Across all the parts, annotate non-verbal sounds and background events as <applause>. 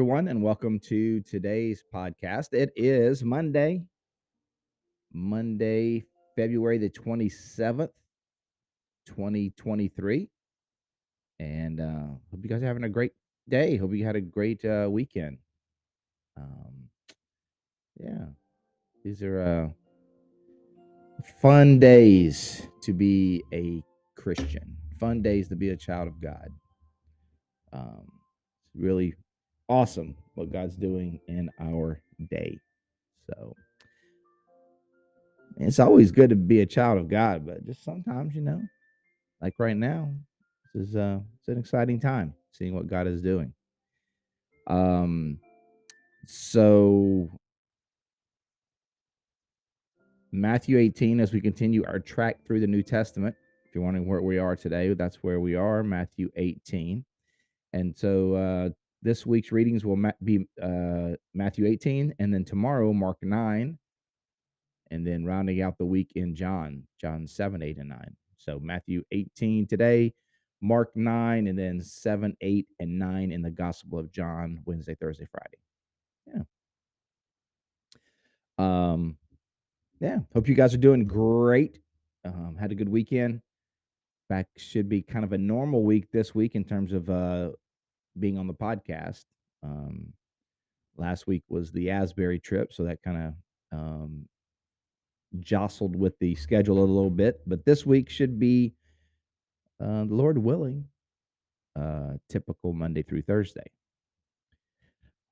Everyone, and welcome to today's podcast. It is Monday, Monday, February the 27th, 2023. And uh, hope you guys are having a great day. Hope you had a great uh, weekend. Um, yeah, these are uh, fun days to be a Christian, fun days to be a child of God. Um, really awesome what God's doing in our day. So it's always good to be a child of God, but just sometimes, you know, like right now, this is uh it's an exciting time seeing what God is doing. Um so Matthew 18 as we continue our track through the New Testament. If you're wondering where we are today, that's where we are, Matthew 18. And so uh this week's readings will ma- be uh, Matthew 18, and then tomorrow, Mark 9, and then rounding out the week in John, John 7, 8, and 9. So Matthew 18 today, Mark 9, and then 7, 8, and 9 in the Gospel of John, Wednesday, Thursday, Friday. Yeah. Um, yeah. Hope you guys are doing great. Um, had a good weekend. Back should be kind of a normal week this week in terms of uh being on the podcast. Um, last week was the Asbury trip, so that kind of um, jostled with the schedule a little bit. But this week should be, uh, Lord willing, uh, typical Monday through Thursday.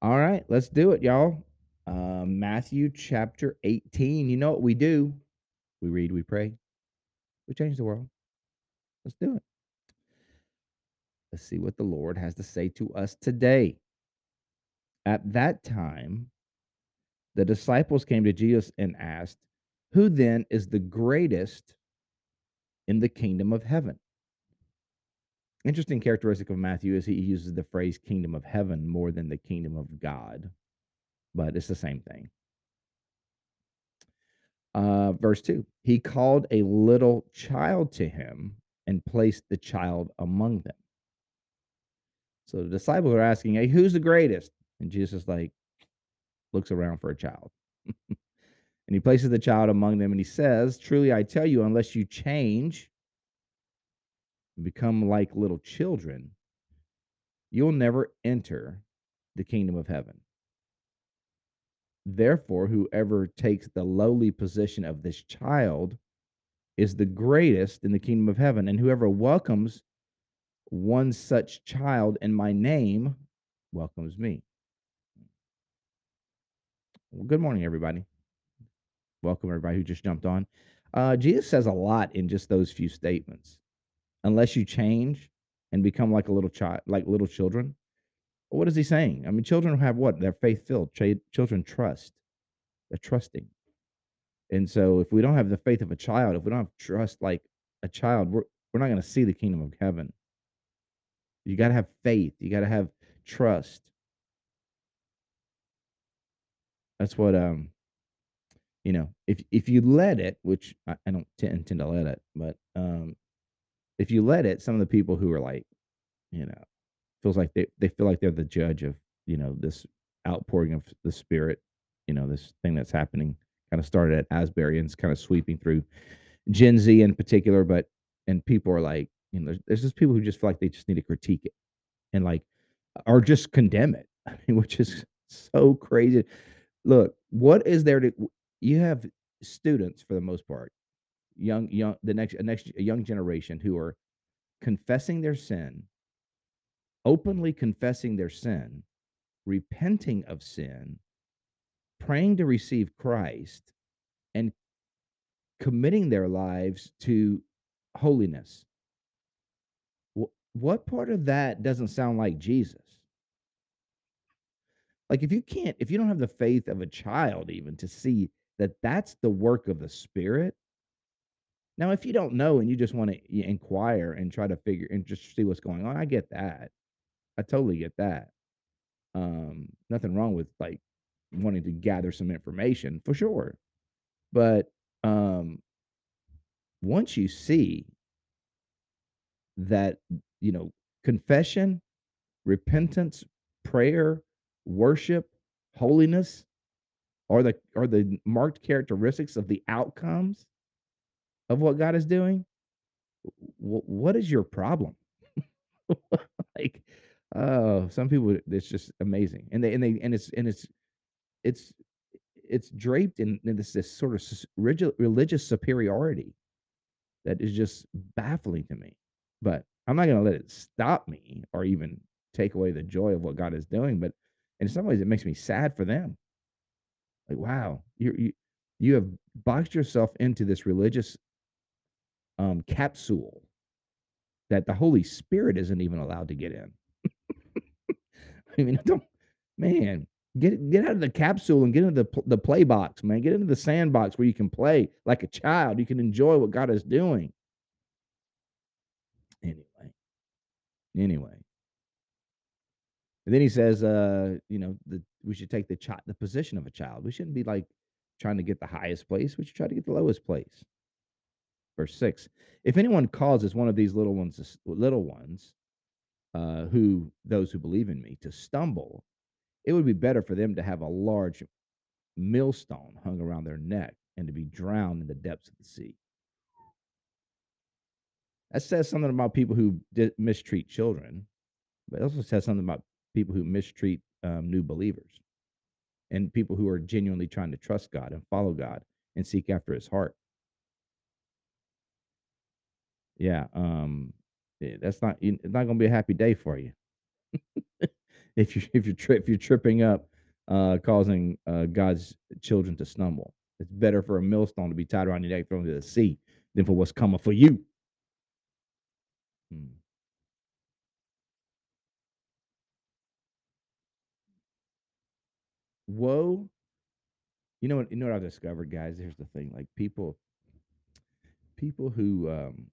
All right, let's do it, y'all. Uh, Matthew chapter 18. You know what we do? We read, we pray, we change the world. Let's do it. Let's see what the Lord has to say to us today. At that time, the disciples came to Jesus and asked, Who then is the greatest in the kingdom of heaven? Interesting characteristic of Matthew is he uses the phrase kingdom of heaven more than the kingdom of God, but it's the same thing. Uh, verse 2 He called a little child to him and placed the child among them. So the disciples are asking, Hey, who's the greatest? And Jesus like, looks around for a child. <laughs> and he places the child among them and he says, Truly I tell you, unless you change and become like little children, you'll never enter the kingdom of heaven. Therefore, whoever takes the lowly position of this child is the greatest in the kingdom of heaven. And whoever welcomes one such child in my name welcomes me. Well, good morning, everybody. Welcome, everybody who just jumped on. Uh, Jesus says a lot in just those few statements. Unless you change and become like a little child, like little children, what is he saying? I mean, children have what? They're faith filled. Ch- children trust. They're trusting. And so, if we don't have the faith of a child, if we don't have trust like a child, we're we're not going to see the kingdom of heaven. You got to have faith. You got to have trust. That's what um you know, if if you let it, which I, I don't tend, tend to let it, but um if you let it, some of the people who are like, you know, feels like they, they feel like they're the judge of, you know, this outpouring of the spirit, you know, this thing that's happening kind of started at Asbury and it's kind of sweeping through Gen Z in particular, but and people are like, you know, there's, just people who just feel like they just need to critique it and like or just condemn it. <laughs> I mean, which is so crazy. Look, what is there to you have students for the most part, young young the next next a young generation who are confessing their sin, openly confessing their sin, repenting of sin, praying to receive Christ, and committing their lives to holiness. What part of that doesn't sound like Jesus? Like if you can't, if you don't have the faith of a child, even to see that that's the work of the Spirit. Now, if you don't know and you just want to inquire and try to figure and just see what's going on, I get that. I totally get that. Um, nothing wrong with like wanting to gather some information for sure. But um, once you see that, you know, confession, repentance, prayer, worship, holiness are the are the marked characteristics of the outcomes of what God is doing, w- what is your problem? <laughs> like, oh, some people it's just amazing, and they and they and it's and it's it's it's draped in, in this this sort of rigid, religious superiority that is just baffling to me. But I'm not going to let it stop me or even take away the joy of what God is doing. But in some ways, it makes me sad for them. Like, wow, you you you have boxed yourself into this religious um, capsule that the Holy Spirit isn't even allowed to get in. <laughs> I mean, don't, man, get get out of the capsule and get into the the play box, man. Get into the sandbox where you can play like a child. You can enjoy what God is doing. Anyway, anyway, and then he says, uh, you know, the we should take the child, the position of a child. We shouldn't be like trying to get the highest place. We should try to get the lowest place. Verse six: If anyone causes one of these little ones, little ones, uh, who those who believe in me, to stumble, it would be better for them to have a large millstone hung around their neck and to be drowned in the depths of the sea. That says something about people who mistreat children, but it also says something about people who mistreat um, new believers and people who are genuinely trying to trust God and follow God and seek after his heart. Yeah, um, that's not it's not gonna be a happy day for you. <laughs> if you if you're tri- if you're tripping up, uh, causing uh, God's children to stumble. It's better for a millstone to be tied around your neck, thrown into the sea, than for what's coming for you. Woe. You know what? You know what I've discovered, guys. Here's the thing: like people, people who um,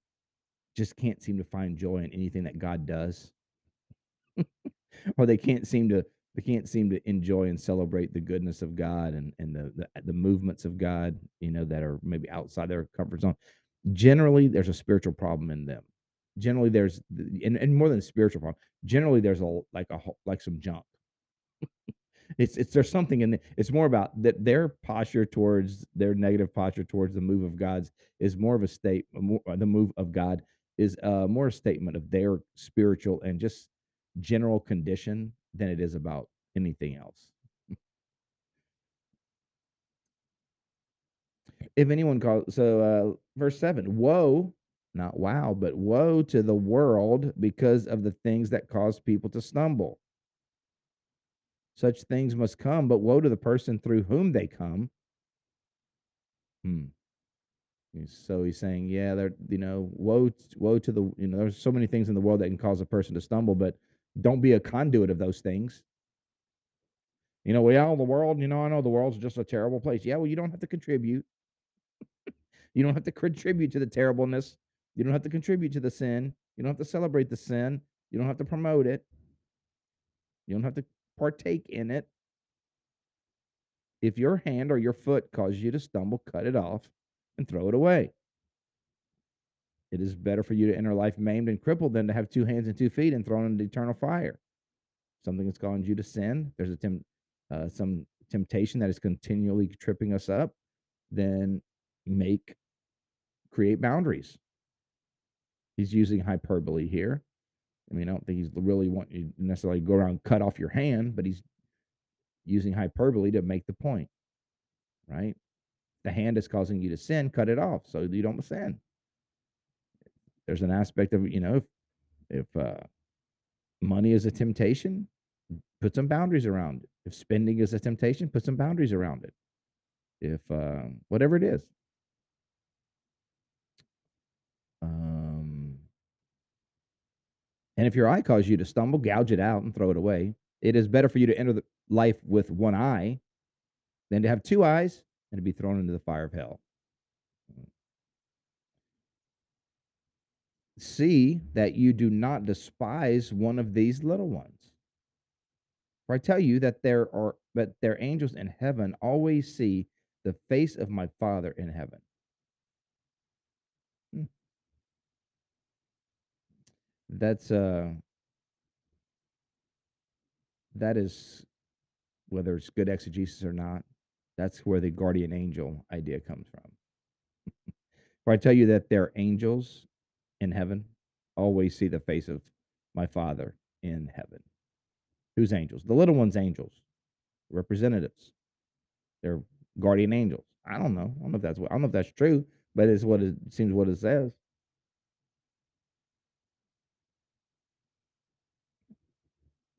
just can't seem to find joy in anything that God does, or they can't seem to they can't seem to enjoy and celebrate the goodness of God and and the, the the movements of God, you know, that are maybe outside their comfort zone. Generally, there's a spiritual problem in them. Generally, there's and, and more than a spiritual problem. Generally, there's a like a like some junk. It's it's there's something in it. It's more about that their posture towards their negative posture towards the move of God's is more of a state. More, the move of God is uh, more a statement of their spiritual and just general condition than it is about anything else. if anyone calls, so uh, verse seven, woe, not wow, but woe to the world because of the things that cause people to stumble. Such things must come, but woe to the person through whom they come. Hmm. So he's saying, yeah, there, you know, woe, woe to the, you know, there's so many things in the world that can cause a person to stumble, but don't be a conduit of those things. You know, we all the world, you know, I know the world's just a terrible place. Yeah, well, you don't have to contribute. <laughs> you don't have to contribute to the terribleness. You don't have to contribute to the sin. You don't have to celebrate the sin. You don't have to promote it. You don't have to partake in it. If your hand or your foot causes you to stumble, cut it off and throw it away. It is better for you to enter life maimed and crippled than to have two hands and two feet and thrown into eternal fire. Something that's causing you to sin. There's a temp, uh, some temptation that is continually tripping us up. Then make create boundaries. He's using hyperbole here. I mean, I don't think he's really want you necessarily go around cut off your hand, but he's using hyperbole to make the point, right? The hand is causing you to sin, cut it off so you don't sin. There's an aspect of you know, if, if uh, money is a temptation, put some boundaries around it. If spending is a temptation, put some boundaries around it. If uh, whatever it is, um, and if your eye causes you to stumble, gouge it out and throw it away. it is better for you to enter the life with one eye than to have two eyes and to be thrown into the fire of hell. See that you do not despise one of these little ones. For I tell you that there are but their angels in heaven always see the face of my Father in heaven. Hmm. That's uh that is whether it's good exegesis or not, that's where the guardian angel idea comes from. For I tell you that there are angels in heaven always see the face of my Father in heaven. Whose angels? The little ones' angels, representatives. They're guardian angels. I don't know. I don't know if that's what I don't know if that's true, but it's what it seems what it says.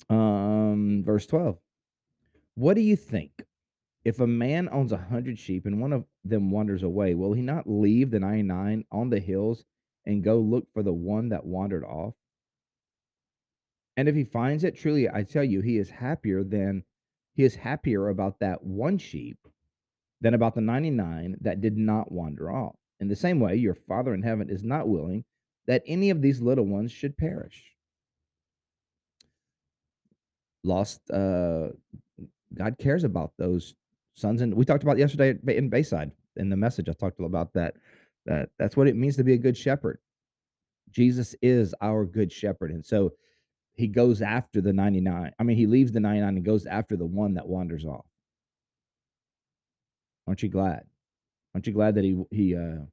Um, verse 12. What do you think? If a man owns a hundred sheep and one of them wanders away, will he not leave the 99 on the hills and go look for the one that wandered off? And if he finds it, truly I tell you, he is happier than he is happier about that one sheep than about the 99 that did not wander off. In the same way, your Father in heaven is not willing that any of these little ones should perish. Lost, uh, God cares about those sons. And we talked about yesterday in Bayside in the message. I talked about that. That that's what it means to be a good shepherd. Jesus is our good shepherd. And so he goes after the 99. I mean, he leaves the 99 and goes after the one that wanders off. Aren't you glad? Aren't you glad that he he uh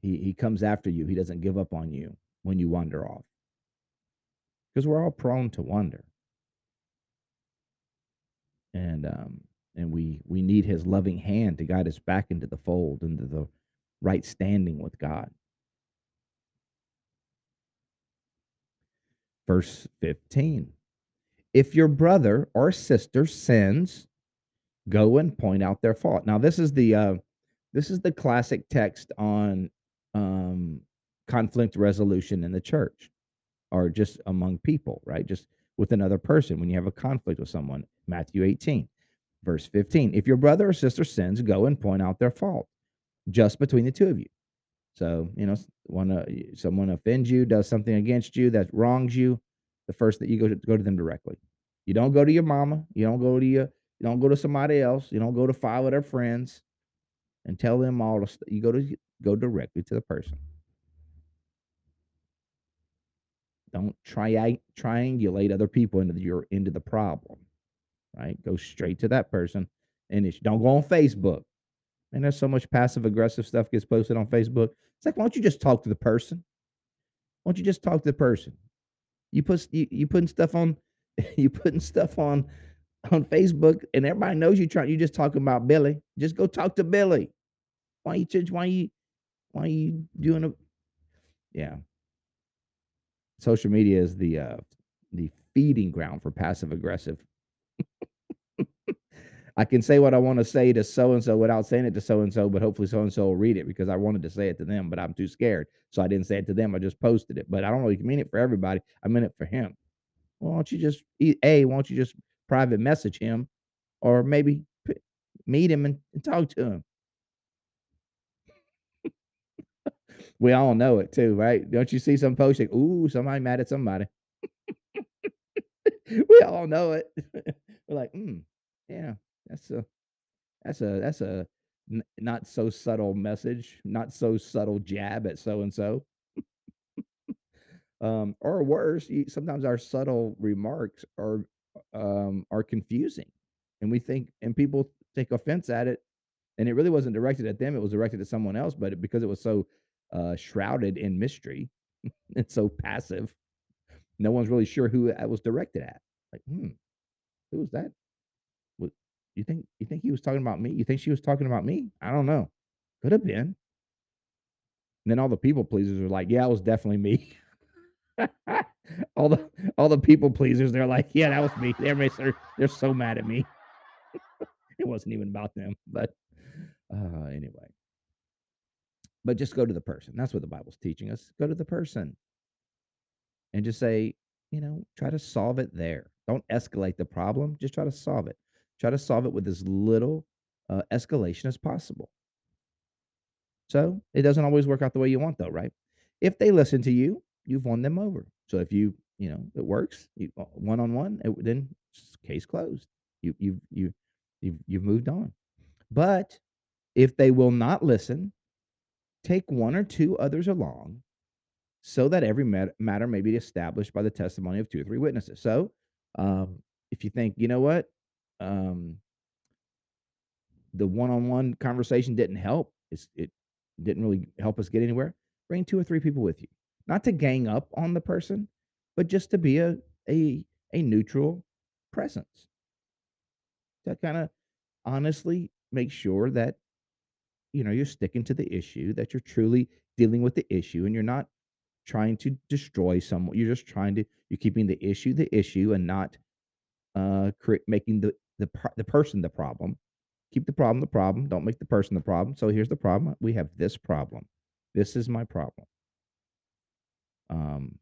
he he comes after you. He doesn't give up on you when you wander off. Because we're all prone to wander. And um and we we need his loving hand to guide us back into the fold, into the right standing with God. Verse 15. If your brother or sister sins, go and point out their fault. Now this is the uh this is the classic text on um conflict resolution in the church or just among people, right? Just with another person when you have a conflict with someone. Matthew 18, verse 15. If your brother or sister sins, go and point out their fault just between the two of you. So, you know, uh, someone offends you, does something against you that wrongs you, the first that you go to go to them directly. You don't go to your mama. You don't go to your. You don't go to somebody else. You don't go to five of their friends and tell them all stuff. You go to go directly to the person. Don't try triangulate other people into the, your into the problem. Right? Go straight to that person, and it's, don't go on Facebook. And there's so much passive aggressive stuff gets posted on Facebook. It's like, why don't you just talk to the person? Why don't you just talk to the person? You put you, you putting stuff on <laughs> you putting stuff on on Facebook and everybody knows you trying you just talking about Billy. Just go talk to Billy. Why you why you why you doing a yeah. Social media is the uh the feeding ground for passive aggressive I can say what I want to say to so and so without saying it to so and so, but hopefully so and so will read it because I wanted to say it to them, but I'm too scared. So I didn't say it to them. I just posted it. But I don't really mean it for everybody. I meant it for him. Well, why don't you just a? Why don't you just private message him, or maybe meet him and, and talk to him? We all know it too, right? Don't you see some posting? Ooh, somebody mad at somebody. <laughs> we all know it. <laughs> We're like, hmm, yeah, that's a that's a that's a n- not so subtle message, not so subtle jab at so and so. Um, or worse, sometimes our subtle remarks are um, are confusing, and we think and people take offense at it, and it really wasn't directed at them; it was directed at someone else. But because it was so uh, shrouded in mystery <laughs> and so passive, no one's really sure who it was directed at. Like, hmm, who was that? You think you think he was talking about me? You think she was talking about me? I don't know. Could have been. And then all the people pleasers are like, yeah, it was definitely me. <laughs> all the all the people pleasers, they're like, yeah, that was me. They're they're, they're so mad at me. <laughs> it wasn't even about them, but uh, anyway. But just go to the person. That's what the Bible's teaching us. Go to the person and just say, you know, try to solve it there. Don't escalate the problem. Just try to solve it. Try to solve it with as little uh, escalation as possible. So it doesn't always work out the way you want, though, right? If they listen to you, you've won them over. So if you, you know, it works, one on one, then case closed. You you you you've you've moved on. But if they will not listen, take one or two others along so that every matter may be established by the testimony of two or three witnesses. So, um, if you think, you know what, um, the one-on-one conversation didn't help, it didn't really help us get anywhere. Bring two or three people with you, not to gang up on the person, but just to be a a a neutral presence. To kind of honestly make sure that you know you're sticking to the issue, that you're truly dealing with the issue, and you're not trying to destroy someone. You're just trying to you're keeping the issue the issue and not uh making the the the person the problem keep the problem the problem. Don't make the person the problem. So here's the problem. We have this problem. This is my problem. Um,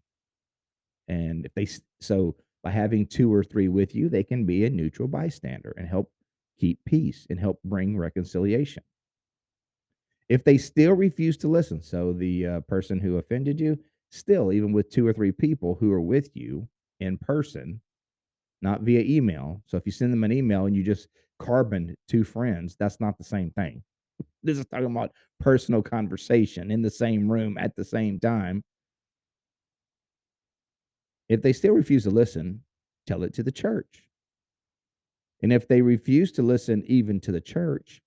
and if they so by having two or three with you, they can be a neutral bystander and help keep peace and help bring reconciliation. If they still refuse to listen, so the uh, person who offended you, still, even with two or three people who are with you in person, not via email. So if you send them an email and you just carbon two friends, that's not the same thing. <laughs> This is talking about personal conversation in the same room at the same time. If they still refuse to listen, tell it to the church. And if they refuse to listen even to the church,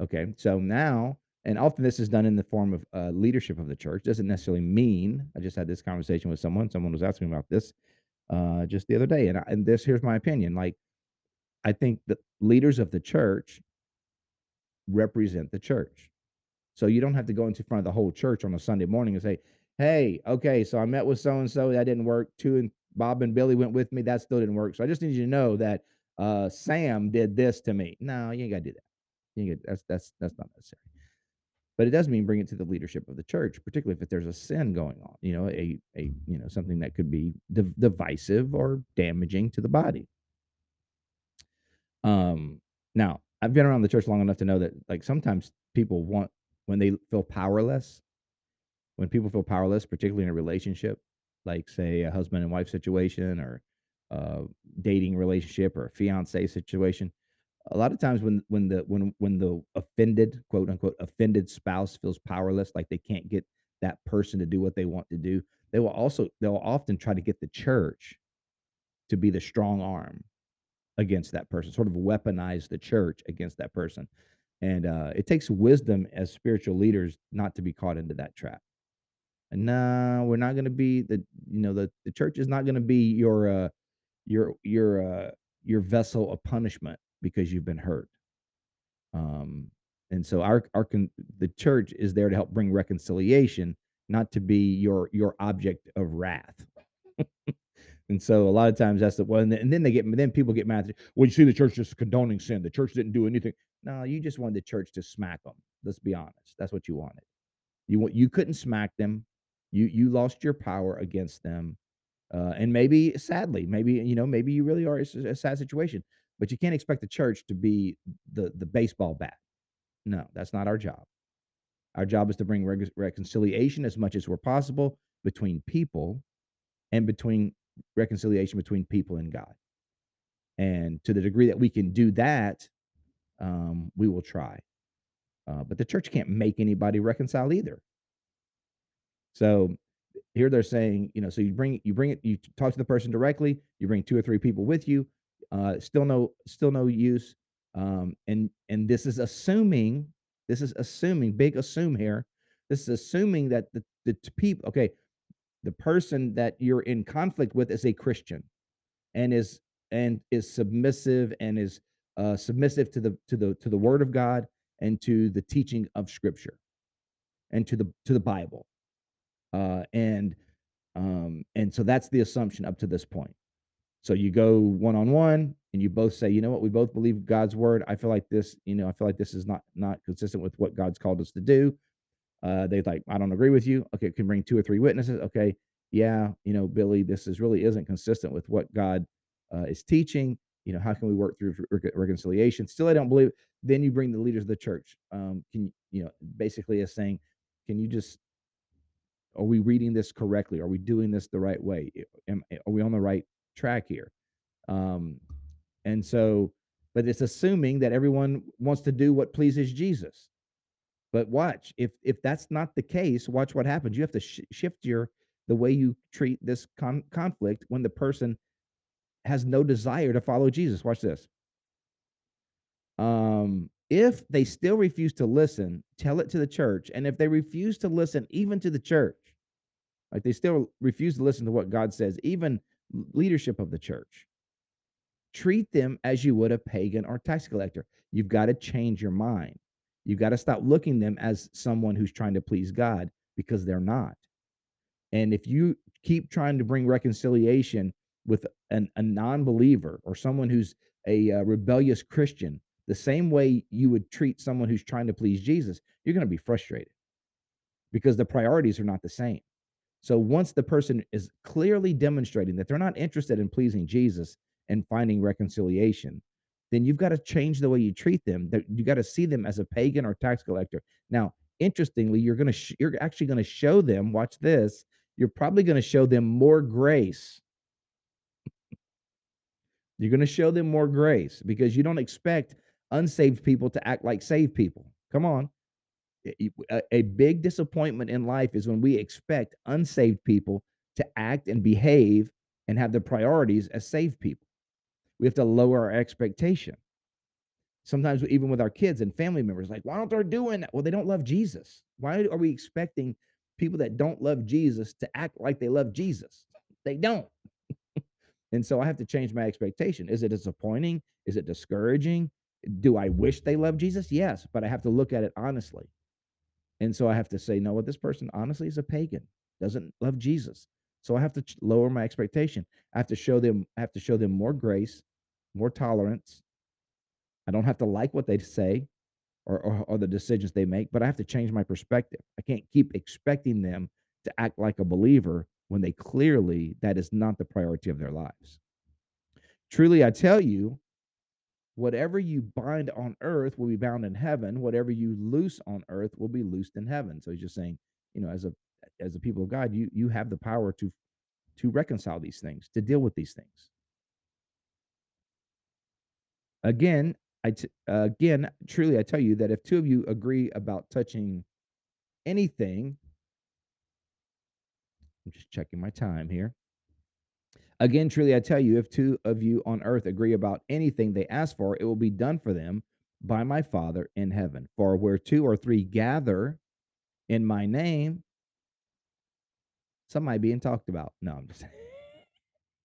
okay, so now, and often this is done in the form of uh, leadership of the church, doesn't necessarily mean, I just had this conversation with someone, someone was asking about this uh, just the other day. And, I, and this, here's my opinion. Like, I think the leaders of the church represent the church. So you don't have to go into front of the whole church on a Sunday morning and say, "Hey, okay, so I met with so and so, that didn't work. Two and Bob and Billy went with me, that still didn't work. So I just need you to know that uh, Sam did this to me." No, you ain't got to do that. You that's that's that's not necessary. But it does mean bring it to the leadership of the church, particularly if there's a sin going on. You know, a a you know something that could be div- divisive or damaging to the body. Um, now I've been around the church long enough to know that like sometimes people want when they feel powerless, when people feel powerless, particularly in a relationship, like say a husband and wife situation or a dating relationship or a fiance situation. A lot of times when when the when when the offended, quote unquote, offended spouse feels powerless, like they can't get that person to do what they want to do, they will also they'll often try to get the church to be the strong arm against that person, sort of weaponize the church against that person. And uh, it takes wisdom as spiritual leaders not to be caught into that trap. And no, we're not going to be the you know the the church is not going to be your uh your your uh your vessel of punishment because you've been hurt. Um and so our our con- the church is there to help bring reconciliation, not to be your your object of wrath. <laughs> And so a lot of times that's the one, and then they get, then people get mad. Well, you see, the church just condoning sin. The church didn't do anything. No, you just wanted the church to smack them. Let's be honest. That's what you wanted. You want, you couldn't smack them. You you lost your power against them, uh, and maybe sadly, maybe you know, maybe you really are. A sad situation, but you can't expect the church to be the the baseball bat. No, that's not our job. Our job is to bring reconciliation as much as we're possible between people and between reconciliation between people and God. And to the degree that we can do that, um, we will try. Uh, but the church can't make anybody reconcile either. So here they're saying, you know, so you bring you bring it, you talk to the person directly, you bring two or three people with you, uh, still no still no use. Um, and and this is assuming this is assuming big assume here. This is assuming that the the people okay, the person that you're in conflict with is a Christian and is and is submissive and is uh, submissive to the to the to the word of God and to the teaching of scripture and to the to the Bible. Uh, and um, and so that's the assumption up to this point. So you go one on one and you both say, you know what, we both believe God's word. I feel like this, you know, I feel like this is not not consistent with what God's called us to do. Uh, they like, I don't agree with you. Okay, can bring two or three witnesses. Okay, yeah, you know, Billy, this is really isn't consistent with what God uh, is teaching. You know, how can we work through re- reconciliation? Still, I don't believe. Then you bring the leaders of the church. Um, can you know, basically, as saying, can you just are we reading this correctly? Are we doing this the right way? Am, are we on the right track here? Um, and so, but it's assuming that everyone wants to do what pleases Jesus. But watch, if if that's not the case, watch what happens. You have to sh- shift your the way you treat this con- conflict when the person has no desire to follow Jesus. Watch this. Um, if they still refuse to listen, tell it to the church. And if they refuse to listen, even to the church, like they still refuse to listen to what God says, even leadership of the church, treat them as you would a pagan or tax collector. You've got to change your mind. You've got to stop looking them as someone who's trying to please God because they're not. And if you keep trying to bring reconciliation with an, a non believer or someone who's a uh, rebellious Christian, the same way you would treat someone who's trying to please Jesus, you're going to be frustrated because the priorities are not the same. So once the person is clearly demonstrating that they're not interested in pleasing Jesus and finding reconciliation, then you've got to change the way you treat them. You got to see them as a pagan or tax collector. Now, interestingly, you're going to sh- you're actually going to show them. Watch this. You're probably going to show them more grace. you're going to show them more grace because you don't expect unsaved people to act like saved people. Come on. A, big disappointment in life is when we expect unsaved people to act and behave and have the priorities as saved people. We have to lower our expectation. Sometimes, even with our kids and family members, like, why don't they doing that? Well, they don't love Jesus. Why are we expecting people that don't love Jesus to act like they love Jesus? They don't. <laughs> and so I have to change my expectation. Is it disappointing? Is it discouraging? Do I wish they love Jesus? Yes, but I have to look at it honestly. And so I have to say, no, what this person honestly is a pagan, doesn't love Jesus. So I have to lower my expectation. I have to show them, I have to show them more grace, more tolerance. I don't have to like what they say or, or, or the decisions they make, but I have to change my perspective. I can't keep expecting them to act like a believer when they clearly that is not the priority of their lives. Truly, I tell you, whatever you bind on earth will be bound in heaven whatever you loose on earth will be loosed in heaven. So he's just saying you know as a as a people of god you you have the power to to reconcile these things to deal with these things. Again I t- again truly i tell you that if two of you agree about touching anything i'm just checking my time here Again, truly, I tell you, if two of you on earth agree about anything they ask for, it will be done for them by my Father in heaven. For where two or three gather in my name, some somebody being talked about. No, I'm just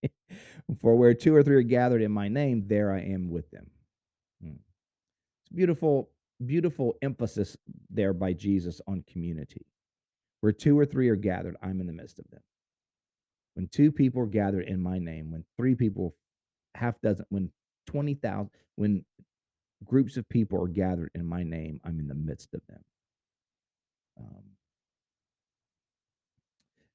<laughs> For where two or three are gathered in my name, there I am with them. Hmm. It's beautiful, beautiful emphasis there by Jesus on community. Where two or three are gathered, I'm in the midst of them. When two people are gathered in my name, when three people, half dozen, when 20,000, when groups of people are gathered in my name, I'm in the midst of them. Um,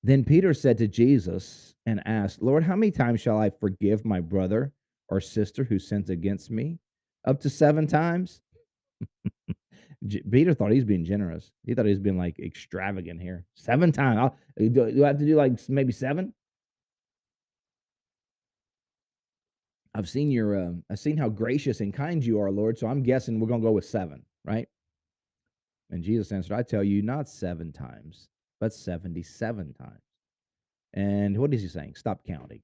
then Peter said to Jesus and asked, Lord, how many times shall I forgive my brother or sister who sins against me? Up to seven times? <laughs> Peter thought he's being generous. He thought he was being like extravagant here. Seven times. I'll, do, do I have to do like maybe seven? I've seen your, uh, I've seen how gracious and kind you are, Lord. So I'm guessing we're going to go with seven, right? And Jesus answered, I tell you, not seven times, but 77 times. And what is he saying? Stop counting.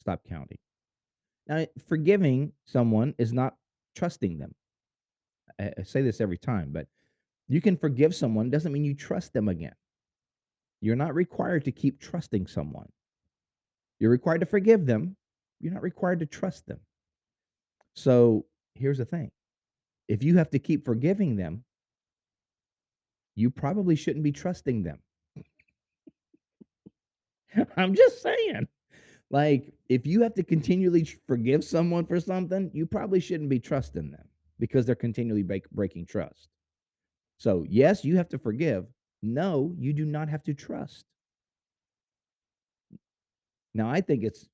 Stop counting. Now, forgiving someone is not trusting them. I, I say this every time, but you can forgive someone doesn't mean you trust them again. You're not required to keep trusting someone. You're required to forgive them, you're not required to trust them. So here's the thing if you have to keep forgiving them, you probably shouldn't be trusting them. <laughs> I'm just saying. Like, if you have to continually forgive someone for something, you probably shouldn't be trusting them because they're continually break, breaking trust. So, yes, you have to forgive. No, you do not have to trust. Now, I think it's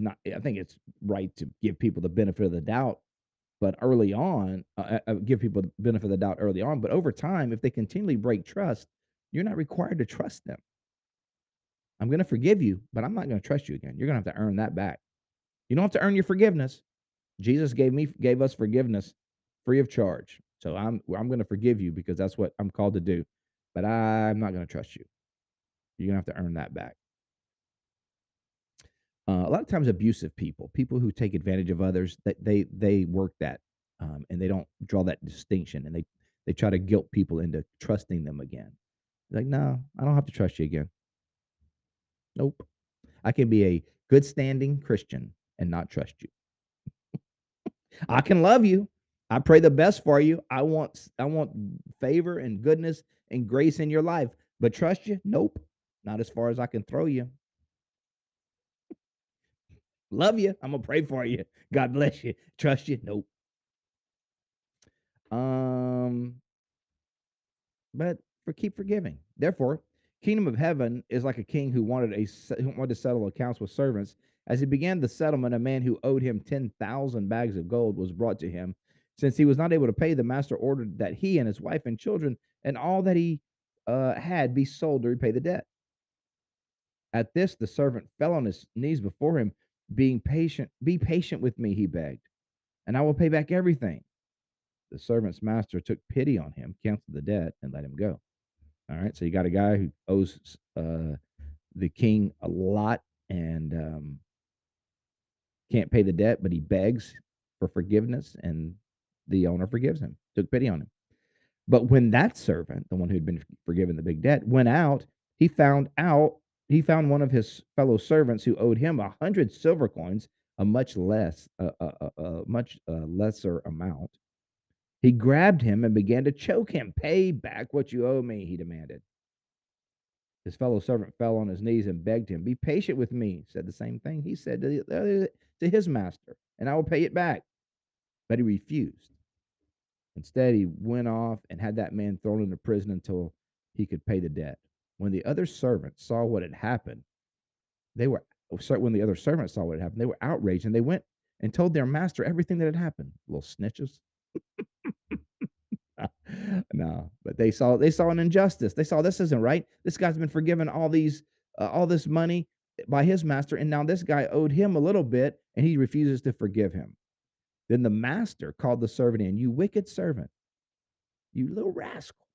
not I think it's right to give people the benefit of the doubt, but early on, uh, uh, give people the benefit of the doubt early on. But over time, if they continually break trust, you're not required to trust them. I'm going to forgive you, but I'm not going to trust you again. You're going to have to earn that back. You don't have to earn your forgiveness. Jesus gave me gave us forgiveness free of charge. So I'm I'm going to forgive you because that's what I'm called to do. But I'm not going to trust you. You're going to have to earn that back. Uh, a lot of times, abusive people, people who take advantage of others, that they they work that, um, and they don't draw that distinction, and they they try to guilt people into trusting them again. Like, no, I don't have to trust you again. Nope, I can be a good standing Christian and not trust you. <laughs> I can love you. I pray the best for you. I want I want favor and goodness and grace in your life. But trust you? Nope. Not as far as I can throw you. Love you. I'm gonna pray for you. God bless you. Trust you. Nope. Um, but for keep forgiving. Therefore, kingdom of heaven is like a king who wanted a who wanted to settle accounts with servants. As he began the settlement, a man who owed him ten thousand bags of gold was brought to him. Since he was not able to pay, the master ordered that he and his wife and children and all that he uh, had be sold to repay the debt. At this, the servant fell on his knees before him being patient, be patient with me, he begged, and I will pay back everything. The servant's master took pity on him, canceled the debt, and let him go. All right. So you got a guy who owes uh, the king a lot and um, can't pay the debt, but he begs for forgiveness, and the owner forgives him, took pity on him. But when that servant, the one who had been forgiven the big debt, went out, he found out he found one of his fellow servants who owed him a hundred silver coins, a much less, a, a, a much uh, lesser amount. He grabbed him and began to choke him. Pay back what you owe me, he demanded. His fellow servant fell on his knees and begged him, Be patient with me, said the same thing he said to, the, to his master, and I will pay it back. But he refused. Instead, he went off and had that man thrown into prison until he could pay the debt. When the other servants saw what had happened, they were when the other servants saw what had happened, they were outraged and they went and told their master everything that had happened. Little snitches. <laughs> no, but they saw they saw an injustice. They saw this isn't right. This guy's been forgiven all these uh, all this money by his master, and now this guy owed him a little bit, and he refuses to forgive him. Then the master called the servant in. You wicked servant, you little rascal.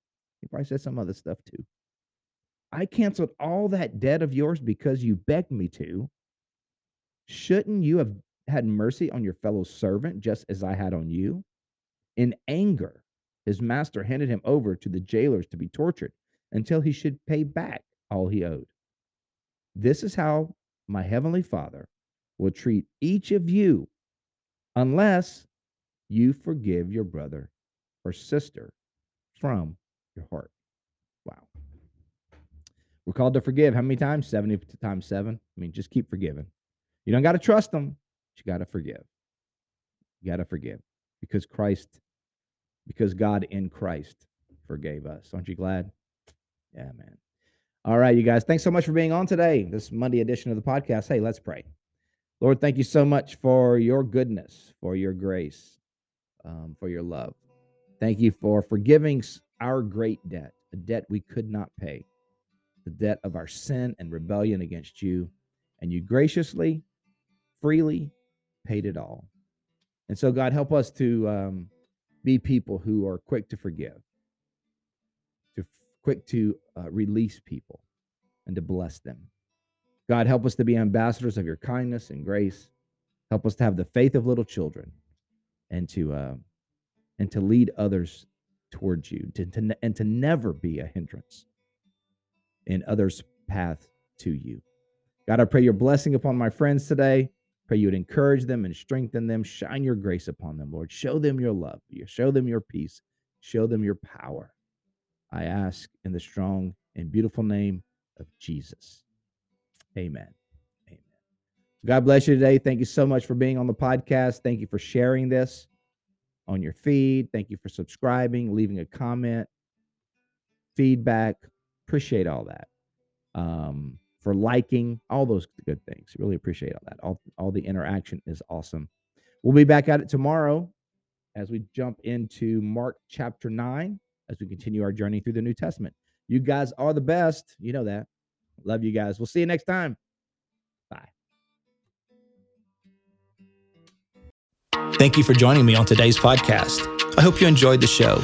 He probably said some other stuff too. I canceled all that debt of yours because you begged me to. Shouldn't you have had mercy on your fellow servant just as I had on you? In anger, his master handed him over to the jailers to be tortured until he should pay back all he owed. This is how my heavenly Father will treat each of you unless you forgive your brother or sister from your heart. We're called to forgive. How many times? 70 times seven. I mean, just keep forgiving. You don't got to trust them, you got to forgive. You got to forgive because Christ, because God in Christ forgave us. Aren't you glad? Yeah, man. All right, you guys. Thanks so much for being on today, this Monday edition of the podcast. Hey, let's pray. Lord, thank you so much for your goodness, for your grace, um, for your love. Thank you for forgiving our great debt, a debt we could not pay the debt of our sin and rebellion against you, and you graciously, freely paid it all. And so, God, help us to um, be people who are quick to forgive, to quick to uh, release people, and to bless them. God, help us to be ambassadors of your kindness and grace. Help us to have the faith of little children, and to uh, and to lead others towards you, to, to and to never be a hindrance in others' path to you. God, I pray your blessing upon my friends today. Pray you would encourage them and strengthen them. Shine your grace upon them, Lord. Show them your love. Show them your peace. Show them your power. I ask in the strong and beautiful name of Jesus. Amen. Amen. God bless you today. Thank you so much for being on the podcast. Thank you for sharing this on your feed. Thank you for subscribing, leaving a comment, feedback, Appreciate all that. Um, for liking, all those good things. Really appreciate all that. All, all the interaction is awesome. We'll be back at it tomorrow as we jump into Mark chapter 9 as we continue our journey through the New Testament. You guys are the best. You know that. Love you guys. We'll see you next time. Bye. Thank you for joining me on today's podcast. I hope you enjoyed the show.